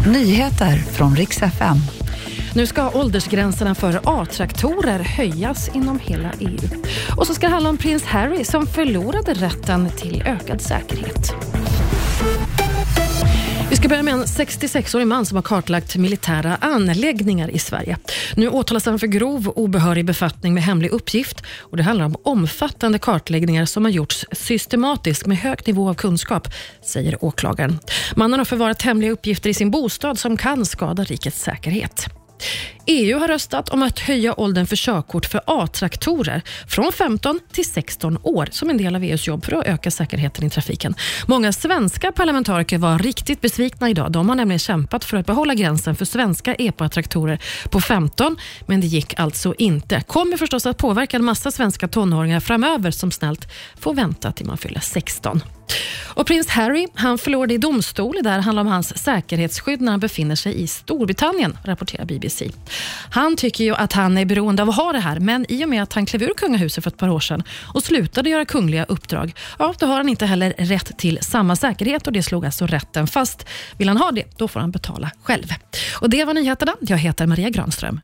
Nyheter från riks FM. Nu ska åldersgränserna för A-traktorer höjas inom hela EU. Och så ska det handla om prins Harry som förlorade rätten till ökad säkerhet. Vi ska börja med en 66-årig man som har kartlagt militära anläggningar i Sverige. Nu åtalas han för grov obehörig befattning med hemlig uppgift. Och det handlar om omfattande kartläggningar som har gjorts systematiskt med hög nivå av kunskap, säger åklagaren. Mannen har förvarat hemliga uppgifter i sin bostad som kan skada rikets säkerhet. EU har röstat om att höja åldern för körkort för A-traktorer från 15 till 16 år som en del av EUs jobb för att öka säkerheten i trafiken. Många svenska parlamentariker var riktigt besvikna idag. De har nämligen kämpat för att behålla gränsen för svenska EPA-traktorer på 15, men det gick alltså inte. Kommer förstås att påverka en massa svenska tonåringar framöver som snällt får vänta till man fyller 16. Och Prins Harry han förlorade i domstol. Det handlar om hans säkerhetsskydd när han befinner sig i Storbritannien, rapporterar BBC. Han tycker ju att han är beroende av att ha det här, men i och med att han klev ur kungahuset för ett par år sedan och slutade göra kungliga uppdrag, ja, då har han inte heller rätt till samma säkerhet och det slog alltså rätten fast. Vill han ha det, då får han betala själv. Och Det var nyheterna. Jag heter Maria Granström.